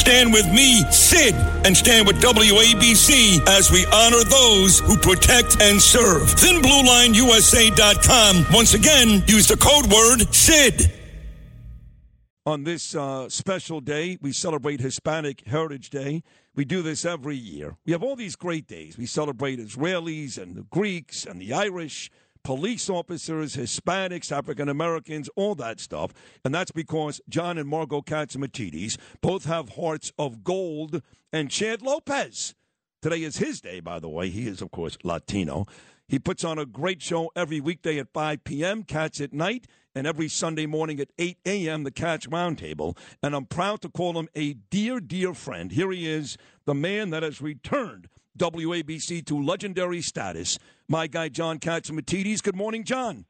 Stand with me, Sid, and stand with WABC as we honor those who protect and serve. ThinBlueLineUSA.com. Once again, use the code word SID. On this uh, special day, we celebrate Hispanic Heritage Day. We do this every year. We have all these great days. We celebrate Israelis and the Greeks and the Irish police officers, Hispanics, African Americans, all that stuff. And that's because John and Margot Catsimatidis both have hearts of gold. And Chad Lopez, today is his day, by the way. He is, of course, Latino. He puts on a great show every weekday at 5 p.m., Cats at Night, and every Sunday morning at 8 a.m., the Cats Roundtable. And I'm proud to call him a dear, dear friend. Here he is, the man that has returned WABC to legendary status. My guy, John Catsimatidis. Good morning, John.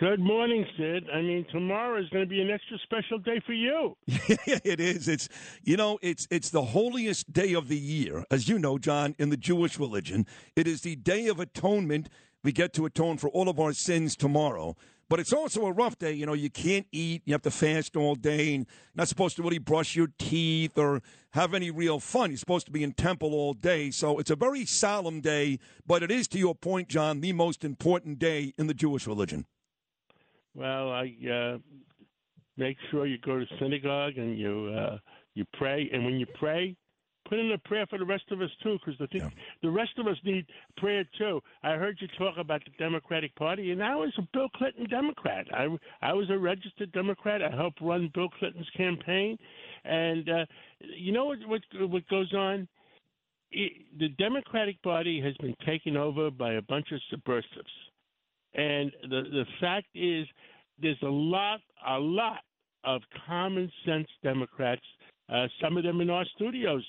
Good morning, Sid. I mean, tomorrow is going to be an extra special day for you. Yeah, it is. It's you know, it's it's the holiest day of the year, as you know, John, in the Jewish religion. It is the day of atonement. We get to atone for all of our sins tomorrow. But it's also a rough day. You know, you can't eat. You have to fast all day. And not supposed to really brush your teeth or have any real fun. You're supposed to be in temple all day. So it's a very solemn day. But it is, to your point, John, the most important day in the Jewish religion. Well, I uh, make sure you go to synagogue and you uh, you pray. And when you pray, put in a prayer for the rest of us too, because the yeah. the rest of us need prayer too. I heard you talk about the Democratic Party, and I was a Bill Clinton Democrat. I I was a registered Democrat. I helped run Bill Clinton's campaign, and uh, you know what what what goes on. It, the Democratic Party has been taken over by a bunch of subversives, and the the fact is, there's a lot a lot of common sense Democrats. Uh, some of them in our studios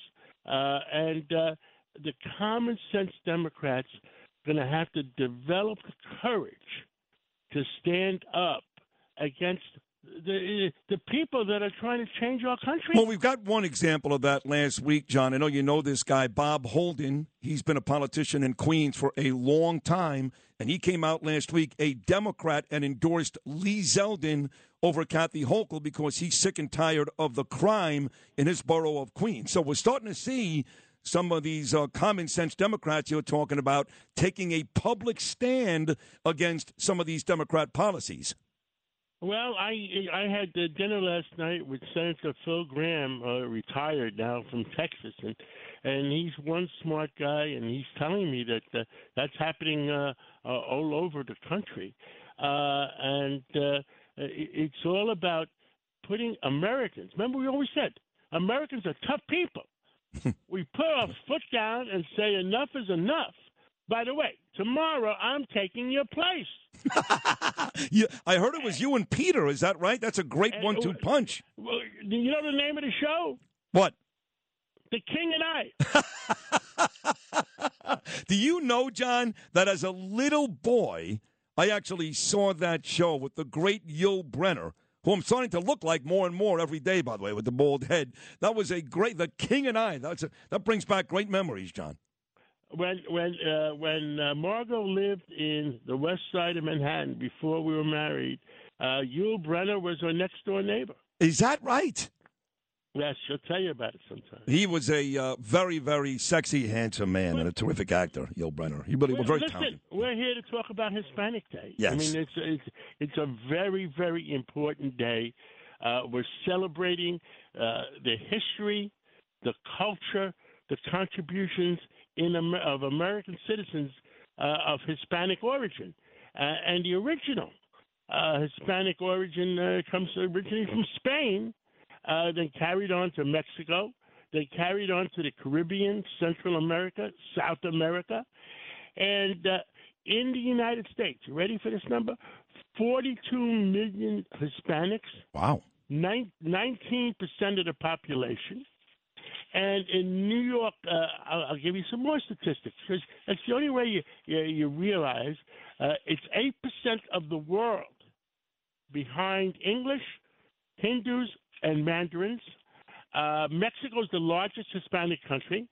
and uh, the common sense Democrats are going to have to develop the courage to stand up against the the people that are trying to change our country. Well, we've got one example of that last week, John. I know you know this guy, Bob Holden. He's been a politician in Queens for a long time, and he came out last week a Democrat and endorsed Lee Zeldin over Kathy Hochul because he's sick and tired of the crime in his borough of Queens. So we're starting to see some of these uh, common sense Democrats you're talking about taking a public stand against some of these Democrat policies. Well, I I had dinner last night with Senator Phil Gramm, uh, retired now from Texas, and and he's one smart guy, and he's telling me that uh, that's happening uh, uh, all over the country, uh, and it's all about putting Americans. Remember, we always said Americans are tough people. we put our foot down and say enough is enough. By the way, tomorrow I'm taking your place. yeah, I heard it was you and Peter. Is that right? That's a great and, one-two punch. Well, do you know the name of the show? What? The King and I. do you know, John, that as a little boy, I actually saw that show with the great Yul Brynner, who I'm starting to look like more and more every day, by the way, with the bald head. That was a great, The King and I. That's a, that brings back great memories, John. When when uh, when uh, Margot lived in the west side of Manhattan before we were married, uh, Yul Brynner was her next door neighbor. Is that right? Yes, she'll tell you about it sometime. He was a uh, very, very sexy, handsome man and a terrific actor, Yul Brynner. He really was very listen, talented. We're here to talk about Hispanic Day. Yes. I mean, it's, it's, it's a very, very important day. Uh, we're celebrating uh, the history, the culture, the contributions in of American citizens uh, of Hispanic origin. Uh, and the original uh, Hispanic origin comes originally from Spain uh, then carried on to Mexico. They carried on to the Caribbean, Central America, South America. And uh, in the United States, ready for this number? 42 million Hispanics. Wow. 19% of the population. And in New York, uh, I'll, I'll, give you some more statistics because that's the only way you you, you realize uh, it's eight percent of the world behind English, Hindus, and Mandarins. Uh, Mexico is the largest Hispanic country.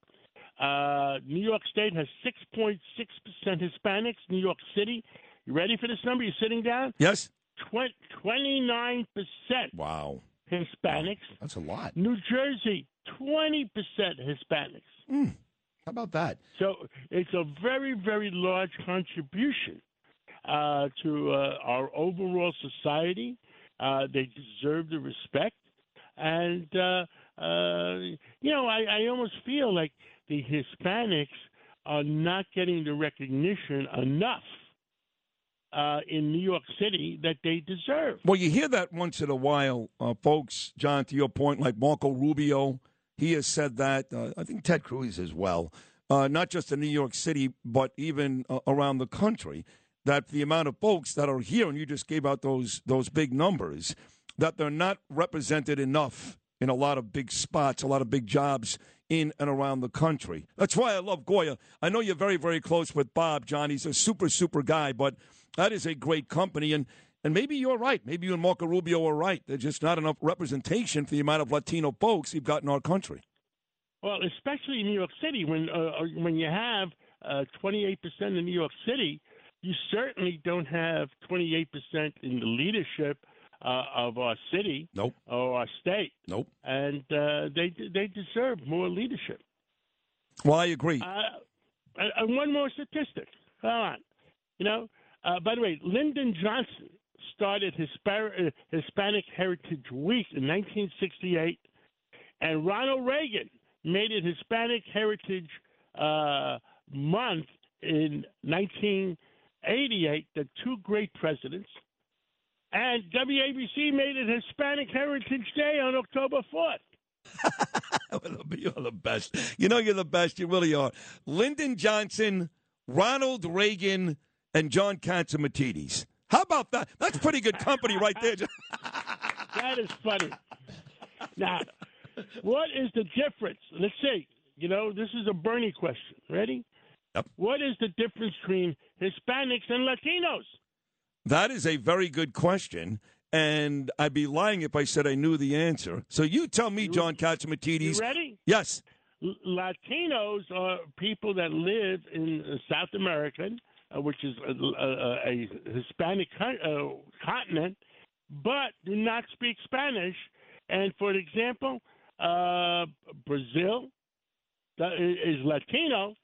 Uh, New York State has 6.6% Hispanics. New York City, you ready for this number? You're sitting down? Yes. 29%. Wow. Hispanics. That's a lot. New Jersey, 20% Hispanics. Mm. How about that? So it's a very, very large contribution uh, to uh, our overall society. Uh, they deserve the respect. And, uh, uh, you know, I, I almost feel like the Hispanics are not getting the recognition enough uh, in New York City that they deserve. Well, you hear that once in a while, uh, folks. John, to your point, like Marco Rubio, he has said that. Uh, I think Ted Cruz as well. Uh, not just in New York City, but even uh, around the country. That the amount of folks that are here, and you just gave out those those big numbers, that they're not represented enough in a lot of big spots, a lot of big jobs in and around the country. That's why I love Goya. I know you're very, very close with Bob, John. He's a super, super guy, but that is a great company. And and maybe you're right. Maybe you and Marco Rubio are right. There's just not enough representation for the amount of Latino folks you've got in our country. Well, especially in New York City, when uh, uh when you have uh, 28% in New York City, you certainly don't have 28% in the leadership uh, of our city nope. or our state. Nope. And uh, they they deserve more leadership. Well, I agree. Uh, and one more statistic. Hold on. You know, uh, by the way, Lyndon Johnson started uh, Hispanic Heritage Week in 1968, and Ronald Reagan made it Hispanic Heritage uh, Month in 1988. The two great presidents. And WABC made it Hispanic Heritage Day on October 4th. you're the best. You know you're the best. You really are. Lyndon Johnson, Ronald Reagan, and John Catsimatidis. How about that? That's pretty good company right there. that is funny. Now, what is the difference? Let's see. You know, this is a Bernie question. Ready? Yep. What is the difference between Hispanics and Latinos? That is a very good question. And I'd be lying if I said I knew the answer. So you tell me, John Catsimatidis. You ready? Yes. Latinos are people that live in South America uh, which is a, a, a Hispanic uh, continent, but do not speak Spanish. And for example, uh, Brazil is Latino,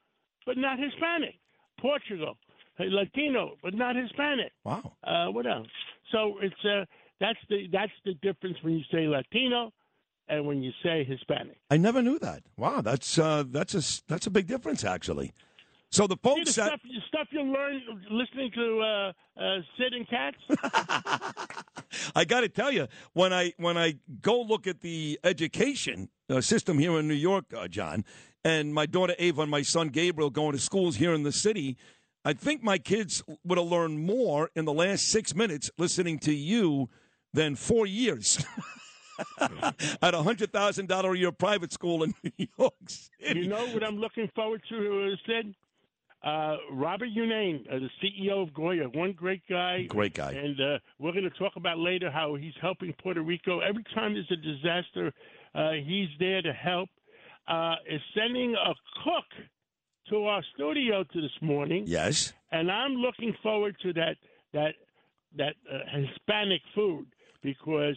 but not Hispanic. Portugal, Latino, but not Hispanic. Wow. Uh, what else? So it's uh, that's the that's the difference when you say Latino and when you say Hispanic. I never knew that. Wow, that's uh, that's a that's a big difference actually. So the folks See the stuff, the stuff you learn listening to uh, uh, Sid and Cats. I got to tell you, when I when I go look at the education uh, system here in New York, uh, John, and my daughter Ava and my son Gabriel going to schools here in the city, I think my kids would have learned more in the last six minutes listening to you than four years. at a hundred thousand dollar a year private school in New York City. You know what I'm looking forward to, Sid? Uh, Robert Unanue, uh, the CEO of Goya, one great guy. Great guy. And uh, we're going to talk about later how he's helping Puerto Rico. Every time there's a disaster, uh, he's there to help. Uh, is sending a cook to our studio to this morning. Yes. And I'm looking forward to that that that uh, Hispanic food because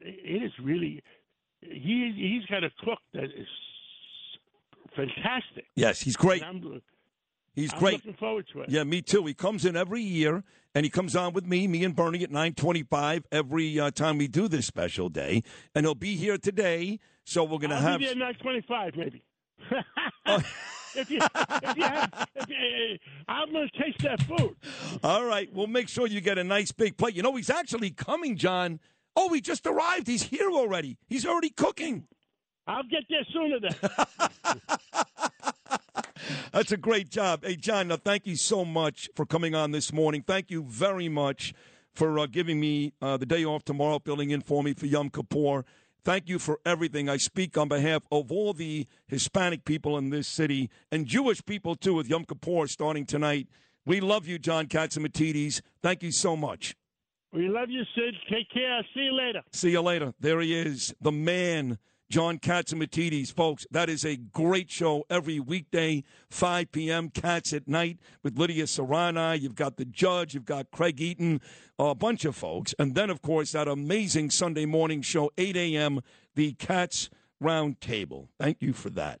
it is really he he's got a cook that is fantastic. Yes, he's great. He's great. looking forward to it. Yeah, me too. He comes in every year, and he comes on with me, me and Bernie at nine twenty-five every uh, time we do this special day, and he'll be here today. So we're going to have. Be there nine twenty-five, maybe. oh. if you, if you have, if you, I'm going to taste that food. All right, we'll make sure you get a nice big plate. You know, he's actually coming, John. Oh, he just arrived. He's here already. He's already cooking. I'll get there sooner then. That's a great job. Hey, John, now thank you so much for coming on this morning. Thank you very much for uh, giving me uh, the day off tomorrow, filling in for me for Yom Kippur. Thank you for everything. I speak on behalf of all the Hispanic people in this city and Jewish people too, with Yom Kippur starting tonight. We love you, John Catsimatidis. Thank you so much. We love you, Sid. Take care. See you later. See you later. There he is, the man John Catsimatidis. Folks, that is a great show every weekday, 5 p.m. Cats at Night with Lydia Serrani. You've got the judge, you've got Craig Eaton, a bunch of folks. And then, of course, that amazing Sunday morning show, 8 a.m., the Cats Roundtable. Thank you for that.